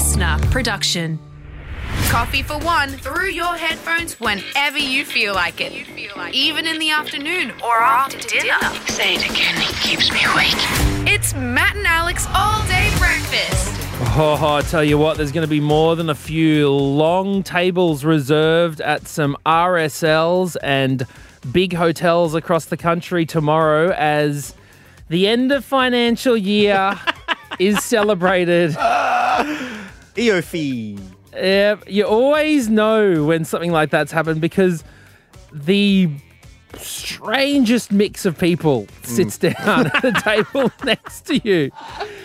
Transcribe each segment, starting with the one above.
LiSTNR production. Coffee for one through your headphones whenever you feel like it. Even in the afternoon or after dinner. Say it again, it keeps me awake. It's Matt and Alex all day breakfast. Oh, I tell you what, there's going to be more than a few long tables reserved at some RSLs and big hotels across the country tomorrow as the end of financial year is celebrated. EOFY. Yeah, you always know when something like that's happened because the strangest mix of people mm. sits down at the table next to you.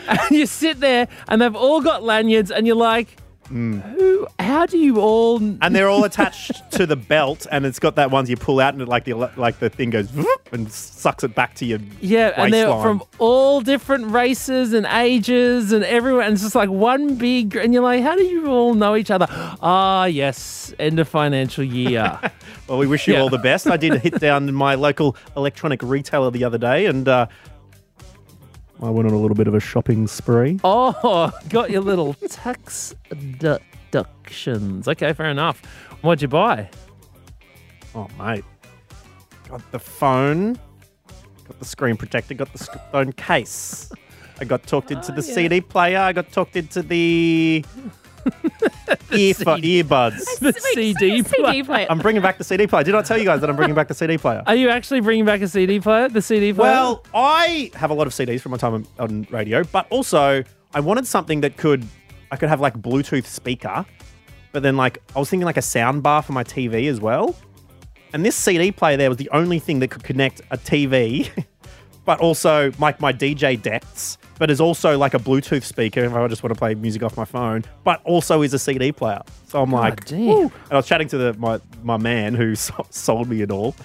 And you sit there and they've all got lanyards and you're like, who, how do you all. And they're all attached to the belt, and it's got that ones you pull out, and it, like the like the thing goes whoop and sucks it back to your Yeah, and they're waistline. from all different races and ages and everyone. And it's just like one big, and you're like, how do you all know each other? Ah, yes, end of financial year. Well, we wish you Yeah. all the best. I did hit down my local electronic retailer the other day, and uh, I went on a little bit of a shopping spree. Oh, got your little tax deductions. Okay, fair enough. What'd you buy? Oh, mate. Got the phone, got the screen protector, got the phone case. I got talked into oh, the CD player. I got talked into the, earpho- earbuds. The CD player. player. I'm bringing back the CD player. Did I tell you guys that I'm bringing back the CD player? Are you actually bringing back a CD player? The CD player? Well, I have a lot of CDs from my time on, on radio, but also I wanted something that could I could have like Bluetooth speaker, but then like I was thinking like a sound bar for my TV as well. And this CD player there was the only thing that could connect a TV, but also like my DJ decks, but is also like a Bluetooth speaker if I just want to play music off my phone, but also is a CD player. So I'm like. "Woo." and I was chatting to the, my my man who sold me it all,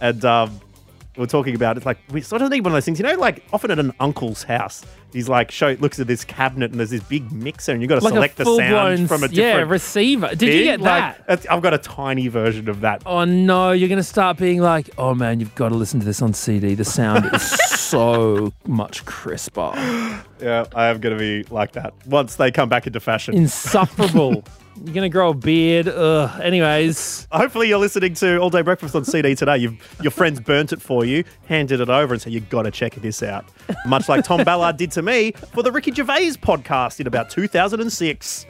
and um, we we're talking about it's like we sort of need one of those things, you know, like often at an uncle's house, he's like show looks at this cabinet and there's this big mixer and you've got to like select the sound from a different yeah receiver. Did you get that? I've got a tiny version of that. Oh no, you're going to start being like, oh man, you've got to listen to this on CD. The sound is so much crisper. Yeah, I am going to be like that once they come back into fashion. Insufferable. you're going to grow a beard. Ugh. Anyways, Hopefully, you're listening to All Day Breakfast on CD today. You've, your friends burnt it for you, handed it over, and said, You've got to check this out. Much like Tom Ballard did to me for the Ricky Gervais podcast in about 2006.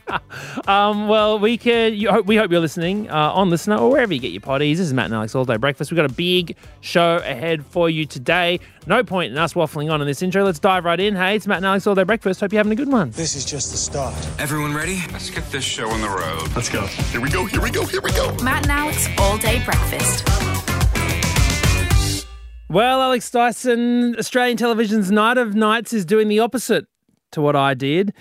um, well, we can. You, hope- we hope you're listening uh, on LiSTNR or wherever you get your potties. This is Matt and Alex All Day Breakfast. We've got a big show ahead for you today. No point in us waffling on in this intro. Let's dive right in. Hey, it's Matt and Alex All Day Breakfast. Hope you're having a good one. This is just the start. Everyone ready? Let's get this show on the road. Let's go. Here we go, here we go, here we go. Matt and Alex all day breakfast. Well, Alex Dyson, Australian television's Night of Nights is doing the opposite to what I did,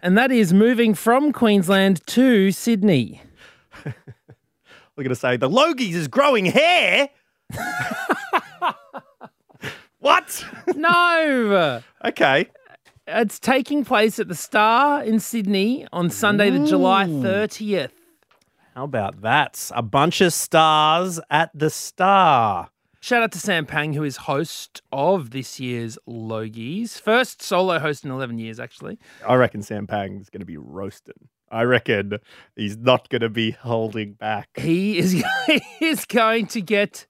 and that is moving from Queensland to Sydney. We're going to say, The Logies is growing hair. what? No! Okay. It's taking place at the Star in Sydney on Sunday, the July 30th. How about that? A bunch of stars at the Star. Shout out to Sam Pang, who is host of this year's Logies. First solo host in 11 years, actually. I reckon Sam Pang's going to be roasted. I reckon he's not going to be holding back. He is, he is going to get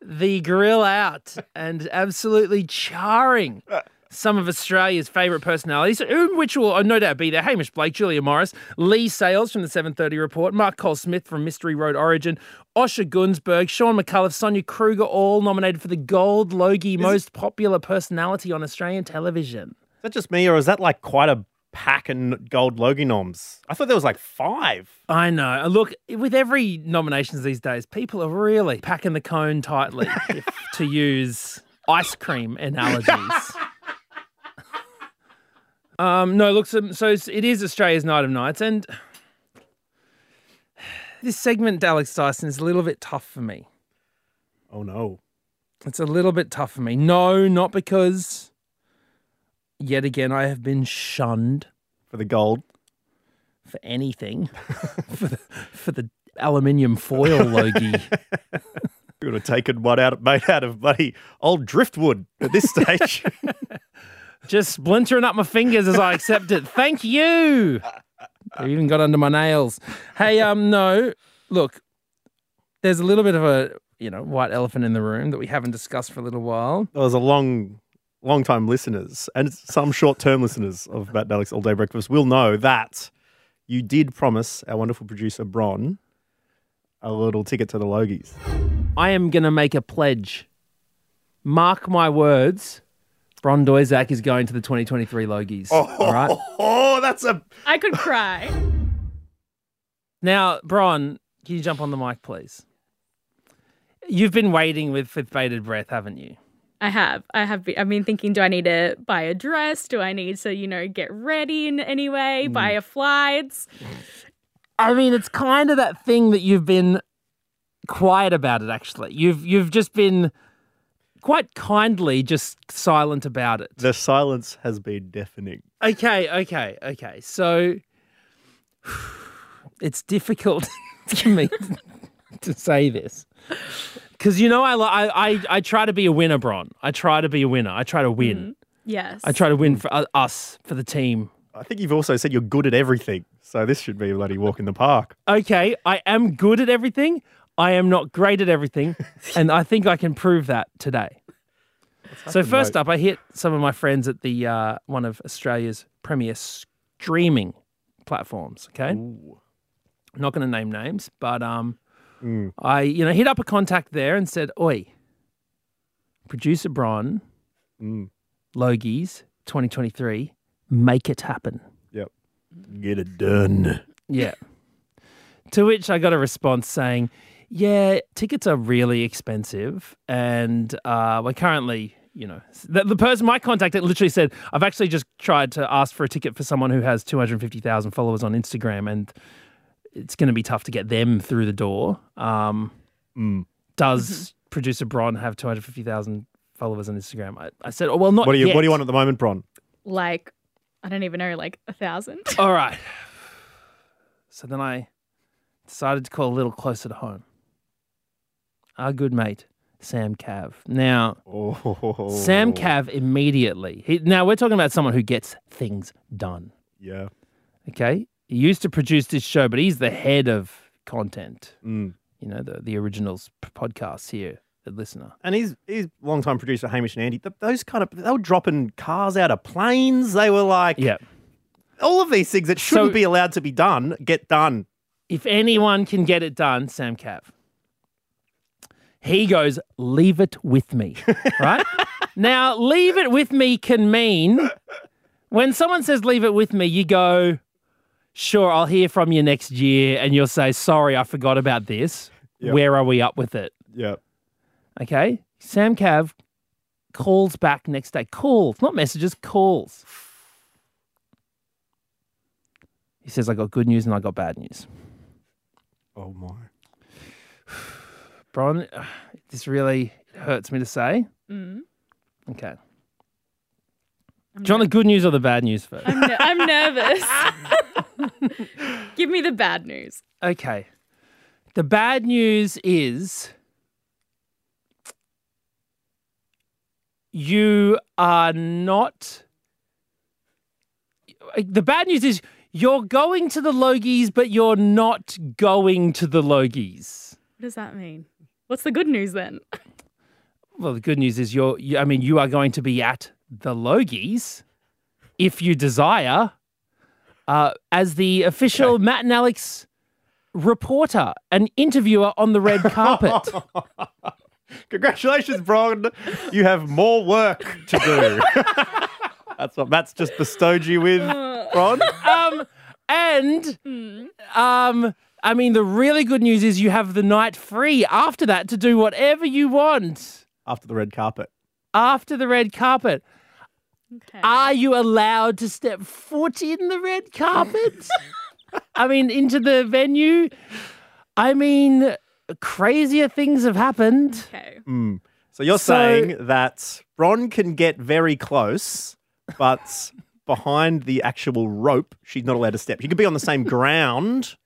the grill out and absolutely charring some of Australia's favourite personalities, which will uh, no doubt be there. Hamish Blake, Julia Morris, Leigh Sales from the 7.30 Report, Mark Coles Smith from Mystery Road Origin, Osher Gunsberg, Shaun Micallef, Sonia Kruger, all nominated for the Gold Logie Most Popular Personality on Australian Television. Is that just me, or is that like quite a pack of gold Logie noms? I thought there was like five. I know. Look, with every nominations these days, people are really packing the cone tightly, if, to use ice cream analogies. um, no, look, so, so it is Australia's Night of Nights, and this segment, Alex Dyson, is a little bit tough for me. Oh no. It's a little bit tough for me. No, not because yet again I have been shunned For the gold. for anything for the, for the aluminium foil logie. You would have taken one out made out of bloody old driftwood at this stage. just splintering up my fingers as I accept it. Thank you. I even got under my nails. Hey, um, no, look, there's a little bit of a you know white elephant in the room that we haven't discussed for a little while. There was a long, long time listeners and some short term listeners of Matt Alex All Day Breakfast will know that you did promise our wonderful producer Bron a little ticket to the Logies. I am going to make a pledge. Mark my words. Bron Doizak is going to the 2023 Logies. Oh, All right. Oh, that's a I could cry. Now, Bron, can you jump on the mic, please? You've been waiting with, with bated breath, haven't you? I have. I have. Been, I've been thinking, do I need to buy a dress? Do I need to, you know, get ready in any way? Mm. Buy a flights? I mean, it's kind of that thing that you've been quiet about it. Actually, you've you've just been quite kindly just silent about it. the silence has been deafening. Okay, okay, okay. So it's difficult for me to say this because you know I, I I I try to be a winner, Bron. I try to be a winner. I try to win. Yes. I try to win for uh, us for the team. I think you've also said you're good at everything. So this should be a bloody walk in the park. Okay, I am good at everything. I am not great at everything, and I think I can prove that today. So first up, I hit some of my friends at the uh, one of Australia's premier streaming platforms. Okay, I'm not going to name names, but um, I you know hit up a contact there and said, "Oi, producer Bron, Logies, 2023, make it happen." Yep. Get it done. Yeah. to which I got a response saying, "Yeah, tickets are really expensive, and uh, we're currently." You know, the, the person, my contact, it literally said, I've actually just tried to ask for a ticket for someone who has 250,000 followers on Instagram, and it's going to be tough to get them through the door. Um, Does producer Bron have 250,000 followers on Instagram? I, I said, oh, well, not What do you yet. What do you want at the moment, Bron? like, I don't even know, like a thousand. All right. So then I decided to call a little closer to home. Our good mate, Sam Cav. Now, Oh, Sam Cav immediately. He, now, we're talking about someone who gets things done. Yeah. Okay. He used to produce this show, but he's the head of content. Mm. You know, the, the originals p- podcasts here, LiSTNR. And he's he's longtime producer Hamish and Andy. Those kind of they were dropping cars out of planes. They were like Yeah. all of these things that shouldn't So- be allowed to be done get done. if anyone can get it done, Sam Cav. He goes, leave it with me, right? now, leave it with me can mean when someone says leave it with me, you go, sure, I'll hear from you next year. And you'll say, sorry, I forgot about this. Yep. Where are we up with it? Yeah. Okay. Sam Cav calls back next day. Calls, not messages, calls. He says, I got good news and I got bad news. Oh my. Bron, this really hurts me to say. Mm. Okay. Do you want the good news or the bad news first? I'm, ne- I'm nervous. Give me the bad news. Okay. The bad news is you are not. The bad news is you're going to the Logies, but you're not going to the Logies. What does that mean? What's the good news then? Well, the good news is you're, you, I mean, you are going to be at the Logies if you desire uh, as the official Matt and Alex reporter an interviewer on the red carpet. Congratulations, Bron. You have more work to do. That's what Matt's just bestowed you with, Bron. um, and um, I mean, the really good news is you have the night free after that to do whatever you want After the red carpet. after the red carpet. Okay. Are you allowed to step foot in the red carpet? I mean, into the venue? I mean, crazier things have happened. okay. Mm. So you're So- saying that Bron can get very close, but behind the actual rope, she's not allowed to step. She could be on the same ground.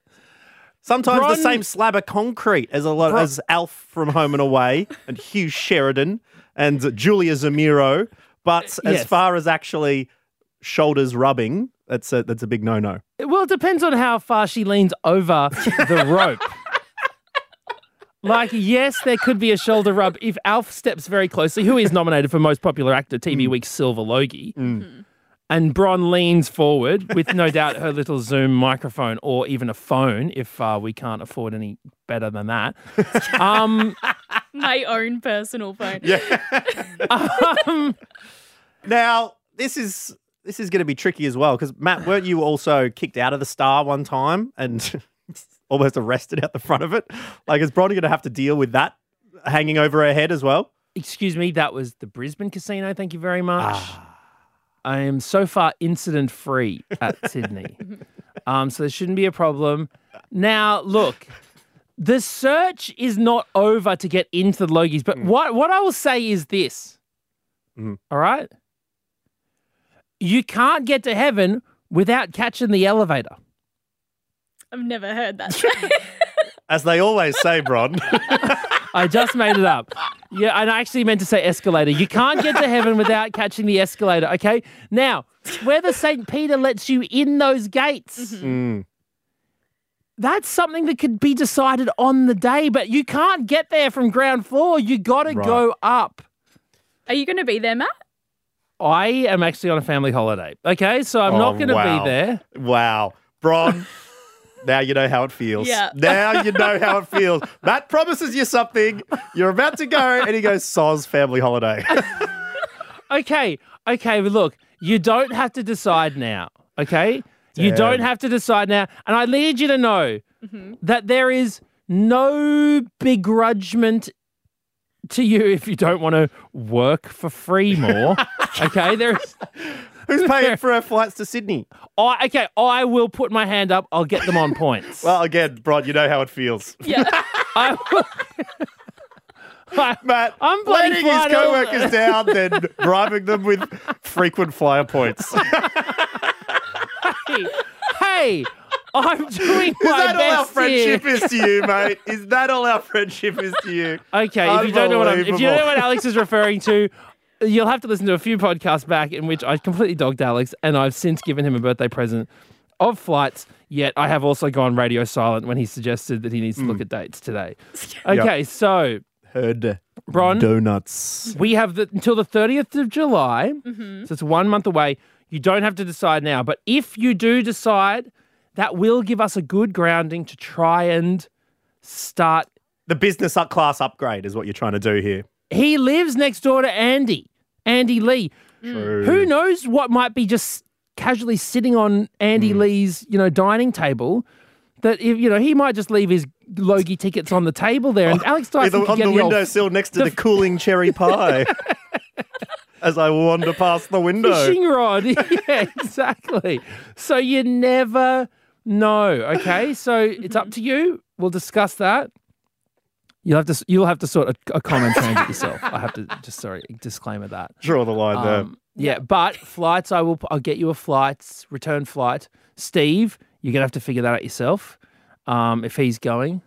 Sometimes Bron- the same slab of concrete as a lot Bron- as Alf from Home and Away and Hugh Sheridan and Julia Zemiro. But as Yes. far as actually shoulders rubbing, that's a that's a big no no. Well, it depends on how far she leans over the rope. Like, yes, there could be a shoulder rub if Alf steps very closely, who is nominated for Most Popular Actor TV mm. Week's Silver Logie, mm. And Bron leans forward with no doubt her little Zoom microphone or even a phone if uh, we can't afford any better than that. Um, My own personal phone. um, Now this is this is going to be tricky as well because Matt, weren't you also kicked out of the Star one time and almost arrested out the front of it? Like, is Bronny going to have to deal with that hanging over her head as well? excuse me, that was the Brisbane Casino. Thank you very much. I am so far incident free at Sydney. Um, so there shouldn't be a problem. Now, look, the search is not over to get into the Logies, but what, what I will say is this. Mhm. All right? You can't get to heaven without catching the elevator. I've never heard that. As they always say, Bron. I just made it up. Yeah, and I actually meant to say escalator. You can't get to heaven without catching the escalator, okay? Now, whether St. Peter lets you in those gates, Mm. that's something that could be decided on the day, but you can't get there from ground floor. You got to Right. go up. Are you going to be there, Matt? I am actually on a family holiday, okay? So I'm not Oh, going to wow. be there. Wow. Bron, now you know how it feels. Yeah. Now you know how it feels. Matt promises you something. You're about to go, and he goes, Soz family holiday. Okay, okay, but look, you don't have to decide now, okay? You don't have to decide now. And I need you to know mm-hmm. that there is no begrudgement to you if you don't want to work for free more. okay, there is. Who's paying for our flights to Sydney? I, okay, I will put my hand up. I'll get them on points. Well, again, Bron, you know how it feels. Yeah. I will. I- Matt, I'm letting his co-workers down, then bribing them with frequent flyer points. Hey, hey, I'm doing my best Is that all our friendship is to you, mate? Is that all our friendship is to you? Okay, if you don't know what I'm, if you don't know what Alex is referring to, you'll have to listen to a few podcasts back in which I completely dogged Alex, and I've since given him a birthday present of flights. Yet I have also gone radio silent when he suggested that he needs to look Hmm. at dates today. Okay, so Heard Bron, donuts. we have the, until the 30th of July, Mm-hmm. so it's one month away. You don't have to decide now, but if you do decide, that will give us a good grounding to try and start The business up class upgrade is what you're trying to do here. He lives next door to Andy, Andy Lee. True. Who knows what might be just casually sitting on Andy mm. Lee's, you know, dining table. That if you know, he might just leave his Logie tickets on the table there, and oh, Alex Dyson Either on get the the windowsill next to the cooling cherry pie. As I wander past the window. fishing rod. yeah, exactly. So you never know. Okay, so it's up to you. We'll discuss that. You'll have to you'll have to sort a, a comment change it yourself. I have to just sorry disclaimer that. Draw the line there. Um, yeah, but flights, I will. I'll get you a flight, return flight. Steve, you're gonna have to figure that out yourself. Um, if he's going,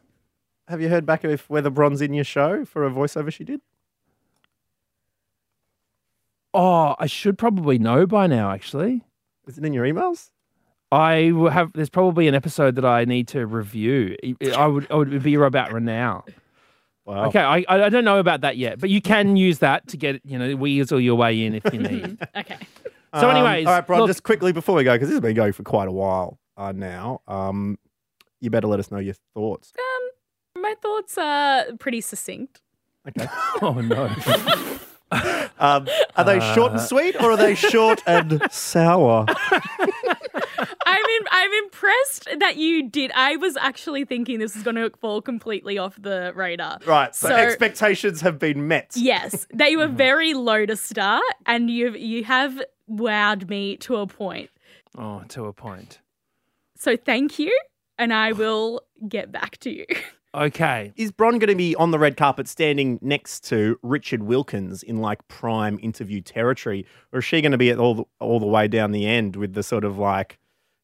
Have you heard back if whether Bron's in your show for a voiceover she did? oh, I should probably know by now. Actually, Is it in your emails? I will have. There's probably an episode that I need to review. I- would. I would be about Renown. Wow. Okay, I I don't know about that yet, but you can use that to get you know weasel your way in if you need. Okay. So, Um, anyways, all right, Bron, look- just quickly before we go, because this has been going for quite a while uh, now, um, you better let us know your thoughts. Um, My thoughts are pretty succinct. Okay. oh no. Um, are they short and sweet or are they short and sour? I'm in, I'm impressed that you did. I was actually thinking this was going to fall completely off the radar. Right. So, So- expectations have been met. Yes, they Mm-hmm. were very low to start, and you've you have wowed me to a point. Oh, to a point. So thank you, and I will get back to you. Okay. Is Bron going to be on the red carpet standing next to Richard Wilkins in like prime interview territory? Or is she going to be at all the, all the way down the end with the sort of like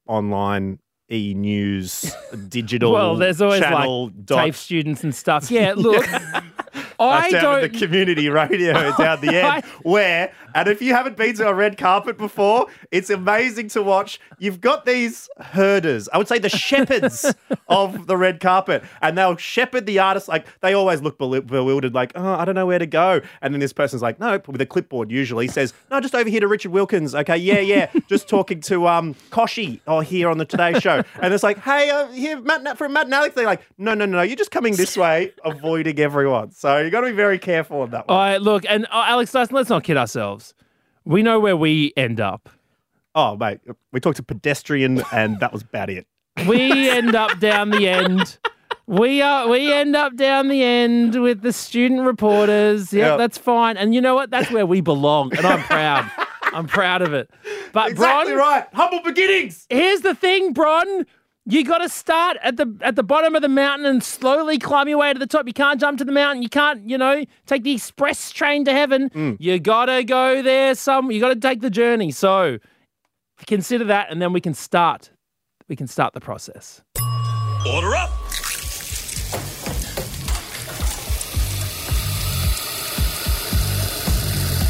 online e news digital Well, there's always channel like dot- TAFE students and stuff. Yeah, look, I That's down don't. at the community radio down the I- end. Where, and if you haven't been to a red carpet before, it's amazing to watch. You've got these herders, I would say the shepherds of the red carpet, and they'll shepherd the artist. Like they always look bewildered, like, oh, I don't know where to go. And then this person's like, no, with a clipboard usually says, no, just over here to Richard Wilkins. Okay, yeah, yeah, just talking to um Kochie or here on the Today Show. And it's like, hey, uh, here, Matt from Matt and Alex. They're like, no, no, no, no, you're just coming this way, avoiding everyone. So you got to be very careful on that one. All right, look, and uh, Alex Dyson, let's not kid ourselves. We know where we end up. Oh, mate, we talked to pedestrian, and that was about it. We end up down the end. We are. We end up down the end with the student reporters. Yeah, Yep. that's fine. And you know what? That's where we belong, and I'm proud. I'm proud of it. But Bron, Exactly Bron, right. Humble beginnings. here's the thing, Bron. You got to start at the at the bottom of the mountain and slowly climb your way to the top. You can't jump to the mountain. You can't, you know, take the express train to heaven. Mm. You got to go there. Some. You got to take the journey. So consider that, and then we can start. We can start the process. Order up.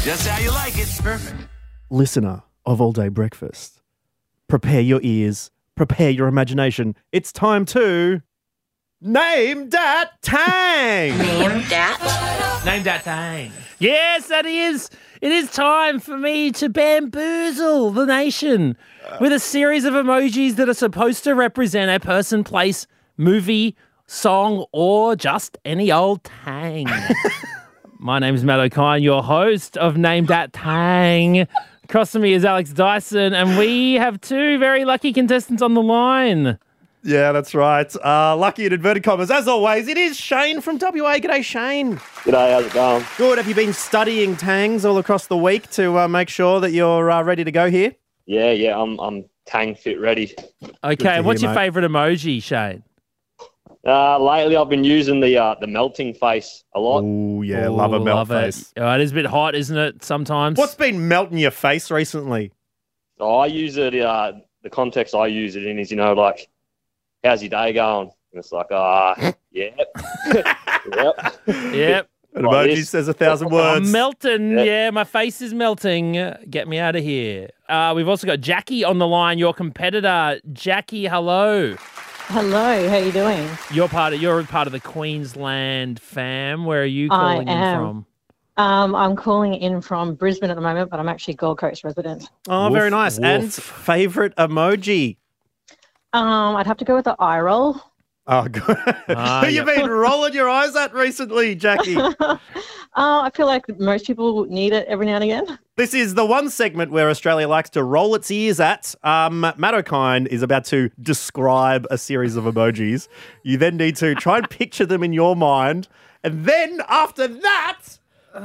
Just how you like it. Perfect. Listener of All Day Breakfast, prepare your ears, prepare your imagination. It's time to name that tang. Name that. Name that tang. Yes, that is. It is time for me to bamboozle the nation with a series of emojis that are supposed to represent a person, place, movie, song, or just any old tang. My name's Matt Okine, your host of Name That Tang. Across from me is Alex Dyson, and we have two very lucky contestants on the line. Yeah, that's right. Uh, lucky in inverted commas. As always, it is Shane from WA. G'day, Shane. G'day, how's it going? Good. Have you been studying tangs all across the week to uh, make sure that you're uh, ready to go here? Yeah, yeah, I'm I'm tang fit ready. Okay, what's hear, your mate. favourite emoji, Shane? Uh, lately, I've been using the uh, the melting face a lot. Oh, yeah. Ooh, love a melt love it. face. Oh, it is a bit hot, isn't it? Sometimes. What's been melting your face recently? So I use it. Uh, the context I use it in is, you know, like, how's your day going? And it's like, ah, yeah, yep. Yep. An Like emoji this. says a thousand I'm words. melting. Yeah. Yeah, my face is melting. Uh, Get me out of here. Uh, we've also got Jackie on the line, your competitor. Jackie, hello. Hello, how are you doing? You're part of you're part of the Queensland fam. Where are you I calling in am. from? Um, I'm calling in from Brisbane at the moment, but I'm actually Gold Coast resident. oh, very Woof, nice. And favorite emoji. Um, I'd have to go with the eye roll. Oh, good. Ah, Who you yeah. been rolling your eyes at recently, Jackie? uh, I feel like most people need it every now and again. This is the one segment where Australia likes to roll its ears at. Um, Matt Okine is about to describe a series of emojis. You then need to try and picture them in your mind. And then after that,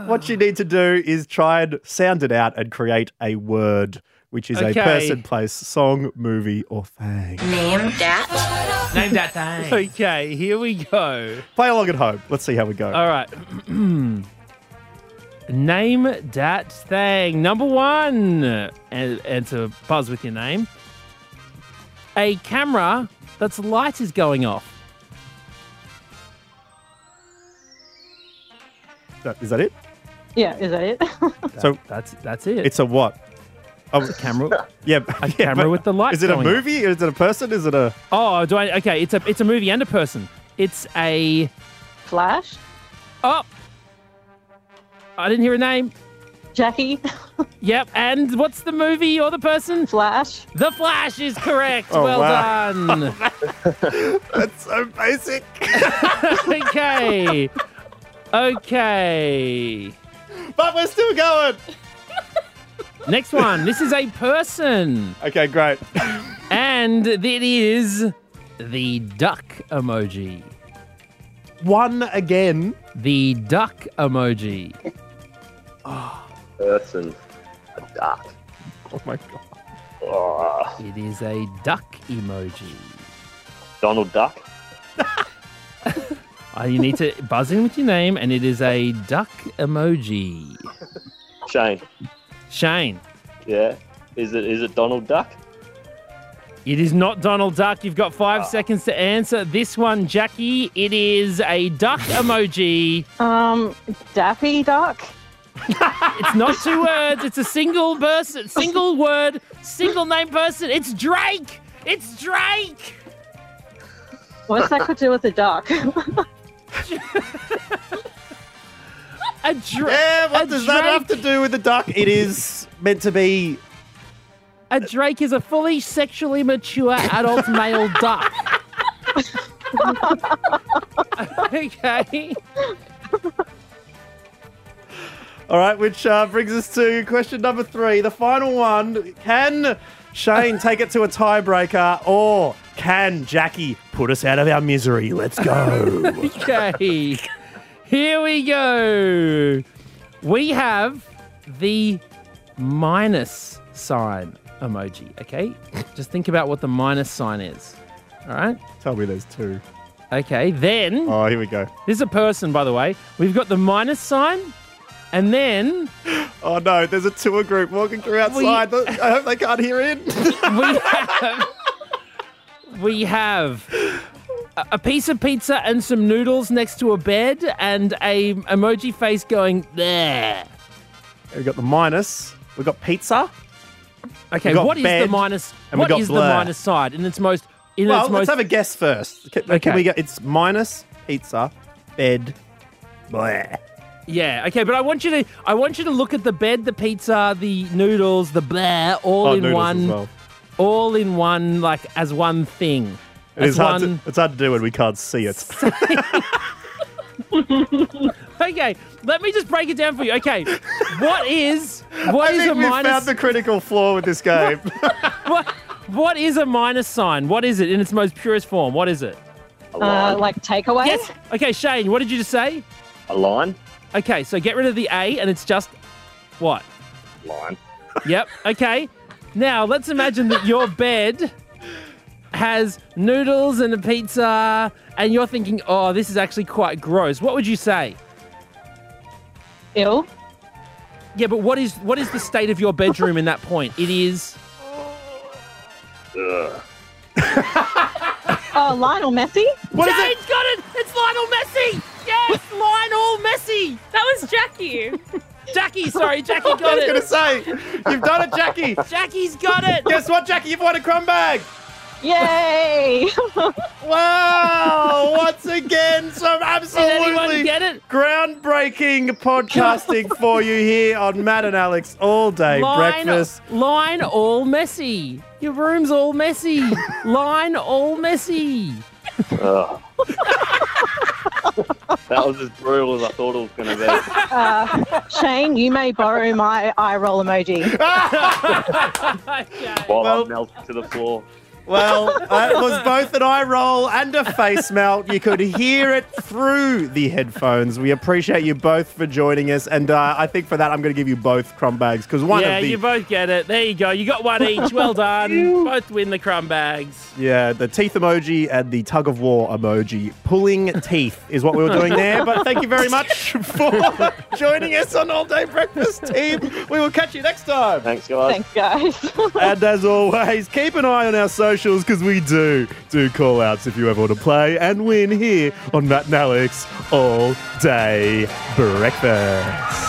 what you need to do is try and sound it out and create a word, which is Okay. a person, place, song, movie, or thing. Name that. Name that thing. Okay, here we go. Play along at home. Let's see how we go. All right. Name that thing. Number one, and, and to buzz with your name, a camera that's light is going off. That- Is that it? Yeah, is that it? So That's that's it. it's a what? Oh, camera. yeah, A yeah, camera with the light. Is it a going off. movie? Is it a person? Is it a? Oh, do I? Okay, it's a it's a movie and a person. It's a Flash? oh. I didn't hear a name. Jackie? Yep, and what's the movie or the person? Flash? The Flash is correct. Oh, well wow. done. That's so basic. okay. Okay. but we're still going. Next one. This is a person, Okay, great. and it is the duck emoji. One again. The duck emoji. Oh. Person, a duck. Oh my god. Oh, It is a duck emoji. Donald Duck. Uh, you need to buzz in with your name, and it is a duck emoji. Shane. Shane. Yeah. Is it is it Donald Duck? It is not Donald Duck. You've got five seconds to answer this one, Jackie. It is a duck emoji. Um, Daffy Duck. It's not two words. It's a single person, single word, single name person. It's Drake. It's Drake. What's that got to do with the duck? A Drake. Yeah, what does that have to do with the duck? It is meant to be. A Drake is a fully sexually mature adult male duck. okay. All right, which uh, brings us to question number three, the final one. Can Shane take it to a tiebreaker, or can Jackie put us out of our misery? Let's go. Okay. Here we go. We have the minus sign emoji, okay? Just think about what the minus sign is. All right? Tell me there's two. Okay, then Oh, here we go. this is a person, by the way. We've got the minus sign, and then Oh no, there's a tour group walking through outside. I hope they can't hear in. we have we have a- piece of pizza and some noodles next to a bed and a emoji face going there. We've got the minus. We've got pizza. Okay, what is the minus? What is the minus side in its most? In Well, its let's most. have a guess first. Can, Okay. can we get? It's minus pizza, bed, blah. yeah, okay, but I want you to. I want you to look at the bed, the pizza, the noodles, the blah, all Oh, in one, as well. all in one, like as one thing. It As is hard one. to, it's hard to do when we can't see it. Okay, let me just break it down for you. Okay, what is what I is think a we've minus? found the critical flaw with this game. what, what is a minus sign? What is it in its most purest form? What is it? A Uh, line. like takeaway? Yes. Okay, Shane, what did you just say? a line. Okay, so get rid of the A and it's just what? Line. Yep. Okay. Now let's imagine that your bed has noodles and a pizza, and you're thinking, "Oh, this is actually quite gross." What would you say? Ill. Yeah, but what is what is the state of your bedroom in that point? It is. Ugh. Oh, Lionel Messi. What is it? Shane's got it. It's Lionel Messi. Yes, Lionel Messi. That was Jackie. Jackie, sorry, Jackie got it. I was going to say, you've done it, Jackie. Jackie's got it. Guess what, Jackie? You've won a crumb bag. Yay! Wow! Once again, some Did anyone absolutely get it? groundbreaking podcasting for you here on Matt and Alex all day Line, breakfast. line all messy. Your room's all messy. line all messy. Ugh. that was as brutal as I thought it was going to be. Uh, Shane, you may borrow my eye roll emoji. Okay. While Well- I melted to the floor. Well, uh, it was both an eye roll and a face melt. You could hear it through the headphones. We appreciate you both for joining us, and uh, I think for that I'm going to give you both crumb bags because one yeah, of the you both get it. There you go. You got one each. Well done. both win the crumb bags. yeah the teeth emoji and the tug of war emoji. Pulling teeth is what we were doing there. But thank you very much for joining us on All Day Breakfast, team. We will catch you next time. Thanks, guys. Thanks, guys. And as always, keep an eye on our socials because we do do call outs if you ever want to play and win here on Matt and Alex All Day Breakfast.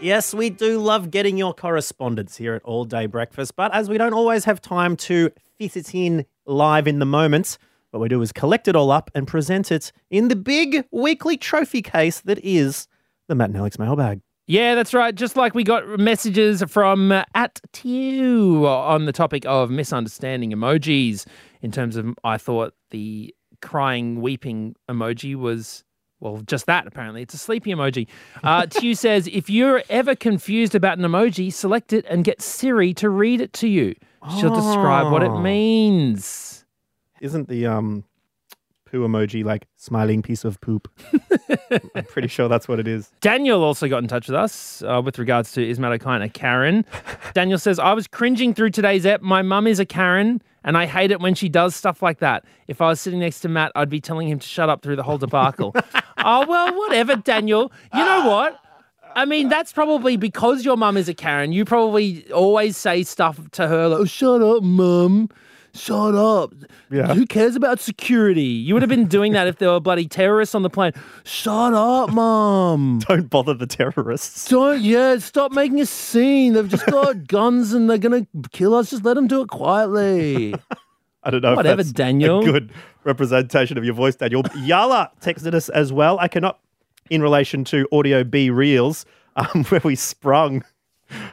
Yes, we do love getting your correspondence here at All Day Breakfast, but as we don't always have time to fit it in live in the moment, what we do is collect it all up and present it in the big weekly trophy case that is the Matt and Alex mailbag. Yeah, that's right. Just like we got messages from uh, at Tew on the topic of misunderstanding emojis. In terms of, I thought the crying, weeping emoji was. Well, just that, apparently. It's a sleepy emoji. Uh, Tew says if you're ever confused about an emoji, select it and get Siri to read it to you. She'll describe what it Oh. means. Isn't the um poo emoji like smiling piece of poop? I'm pretty sure that's what it is. Daniel also got in touch with us uh, with regards to Is Matt Karen. Daniel says, I was cringing through today's ep. My mum is a Karen And I hate it when she does stuff like that. If I was sitting next to Matt, I'd be telling him to shut up through the whole debacle. oh, well, whatever, Daniel. You know what? I mean, that's probably because your mum is a Karen. You probably always say stuff to her like, oh, shut up, mum. Shut up. Yeah. Who cares about security? You would have been doing that if there were bloody terrorists on the plane. Shut up, mom. Don't bother the terrorists. Don't, yeah, stop making a scene. They've just got guns and they're going to kill us. Just let them do it quietly. I don't know. Whatever, if that's Daniel. A good representation of your voice, Daniel. Yala texted us as well. I cannot, in relation to audio B reels, um, where we sprung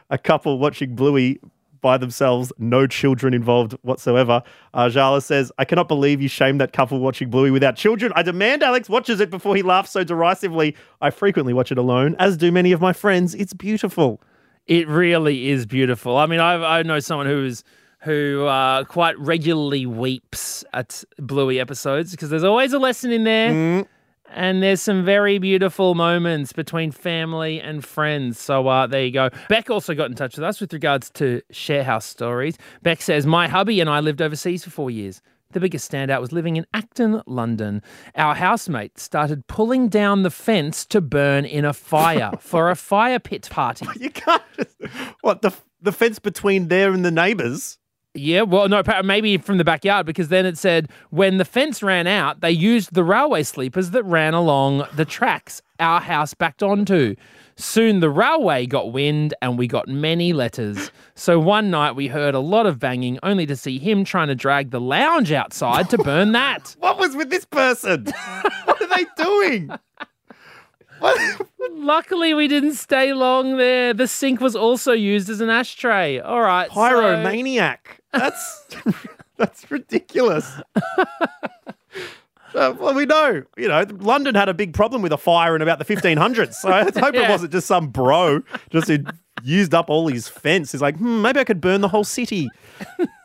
a couple watching Bluey by themselves, no children involved whatsoever. Uh, Jala says, I cannot believe you shamed that couple watching Bluey without children. I demand Alex watches it before he laughs so derisively. I frequently watch it alone, as do many of my friends. It's beautiful. It really is beautiful. I mean, I, I know someone who's who uh, quite regularly weeps at Bluey episodes because there's always a lesson in there. And there's some very beautiful moments between family and friends. So uh, there you go. Beck also got in touch with us with regards to share house stories. Beck says, My hubby and I lived overseas for four years. The biggest standout was living in Acton, London. Our housemate started pulling down the fence to burn in a fire for a fire pit party. You can't just, what, the, the fence between there and the neighbours? Yeah, well, no, maybe from the backyard because then it said when the fence ran out, they used the railway sleepers that ran along the tracks our house backed onto. Soon the railway got wind and we got many letters. So one night we heard a lot of banging only to see him trying to drag the lounge outside to burn that. What was with this person? what are they doing? Luckily, we didn't stay long there. The sink was also used as an ashtray. All right. so- Pyromaniac. That's that's ridiculous. Uh, well, we know, you know, London had a big problem with a fire in about the 1500s. So I hope it wasn't just some bro just who used up all his fence. He's like, hmm, maybe I could burn the whole city.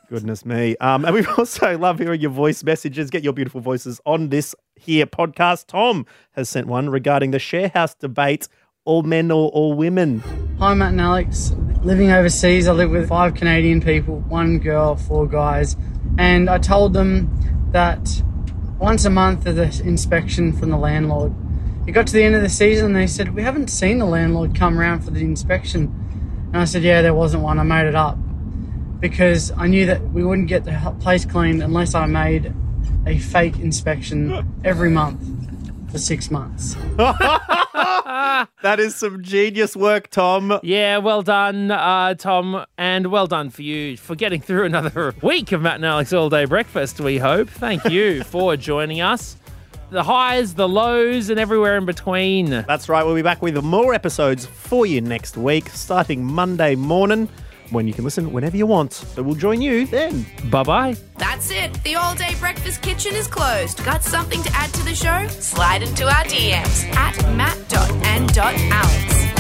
Goodness me. Um, and we also love hearing your voice messages. Get your beautiful voices on this here podcast. Tom has sent one regarding the share house debate all men or all women. Hi, Matt and Alex. Living overseas, I live with five Canadian people, one girl, four guys, and I told them that once a month there's an inspection from the landlord. It got to the end of the season, and they said, We haven't seen the landlord come around for the inspection. And I said, Yeah, there wasn't one. I made it up. Because I knew that we wouldn't get the place cleaned unless I made a fake inspection every month for six months. That is some genius work, Tom. Yeah, well done, uh, Tom, and well done for you for getting through another week of Matt and Alex All Day Breakfast, we hope. Thank you for joining us. The highs, the lows, and everywhere in between. That's right. We'll be back with more episodes for you next week, starting Monday morning, when you can listen whenever you want. So we'll join you then. Bye bye. That's it. The all day breakfast kitchen is closed. Got something to add to the show? Slide into our DMs at matt.and.alex.